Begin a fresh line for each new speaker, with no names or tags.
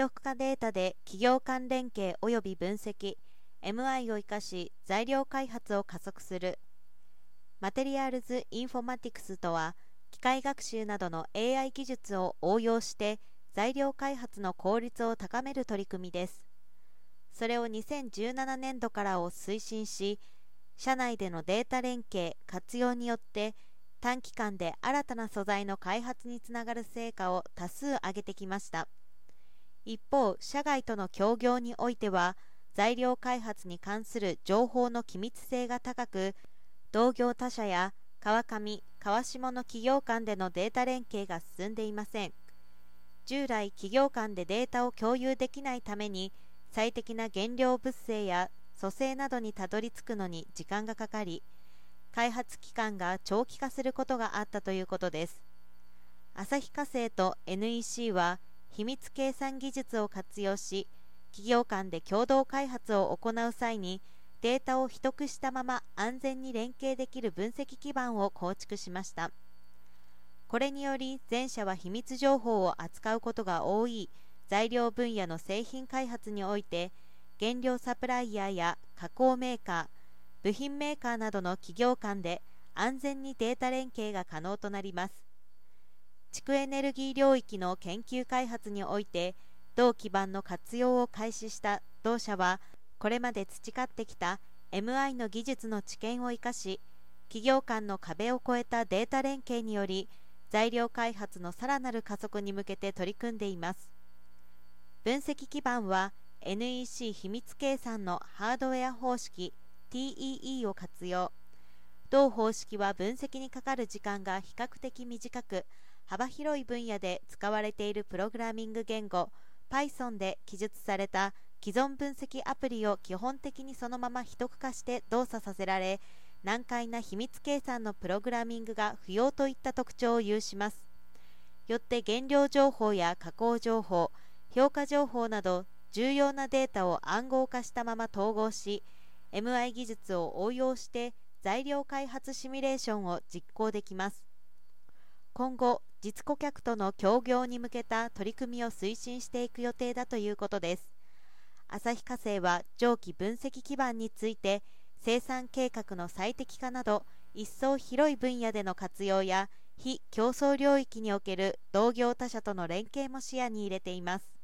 得化データで企業間連携及び分析 MI を生かし材料開発を加速する。マテリアルズ・インフォマティクスとは機械学習などの AI 技術を応用して材料開発の効率を高める取り組みです。それを2017年度からを推進し社内でのデータ連携活用によって短期間で新たな素材の開発につながる成果を多数上げてきました。一方社外との協業においては材料開発に関する情報の機密性が高く同業他社や川上川下の企業間でのデータ連携が進んでいません。従来企業間でデータを共有できないために最適な原料物性や組成などにたどり着くのに時間がかかり開発期間が長期化することがあったということです。旭化成と NEC は秘密計算技術を活用し企業間で共同開発を行う際にデータを秘匿したまま安全に連携できる分析基盤を構築しました。これにより全社は秘密情報を扱うことが多い材料分野の製品開発において原料サプライヤーや加工メーカー部品メーカーなどの企業間で安全にデータ連携が可能となります。地区エネルギー領域の研究開発において同基盤の活用を開始した同社はこれまで培ってきた MI の技術の知見を生かし企業間の壁を越えたデータ連携により材料開発のさらなる加速に向けて取り組んでいます。分析基盤は NEC 秘密計算のハードウェア方式 TEE を活用。同方式は分析にかかる時間が比較的短く幅広い分野で使われているプログラミング言語 Python で記述された既存分析アプリを基本的にそのまま秘匿化して動作させられ難解な秘密計算のプログラミングが不要といった特徴を有します。よって原料情報や加工情報評価情報など重要なデータを暗号化したまま統合し MI 技術を応用して材料開発シミュレーションを実行できます。今後実顧客との協業に向けた取り組みを推進していく予定だということです。旭化成は上記分析基盤について生産計画の最適化など一層広い分野での活用や非競争領域における同業他社との連携も視野に入れています。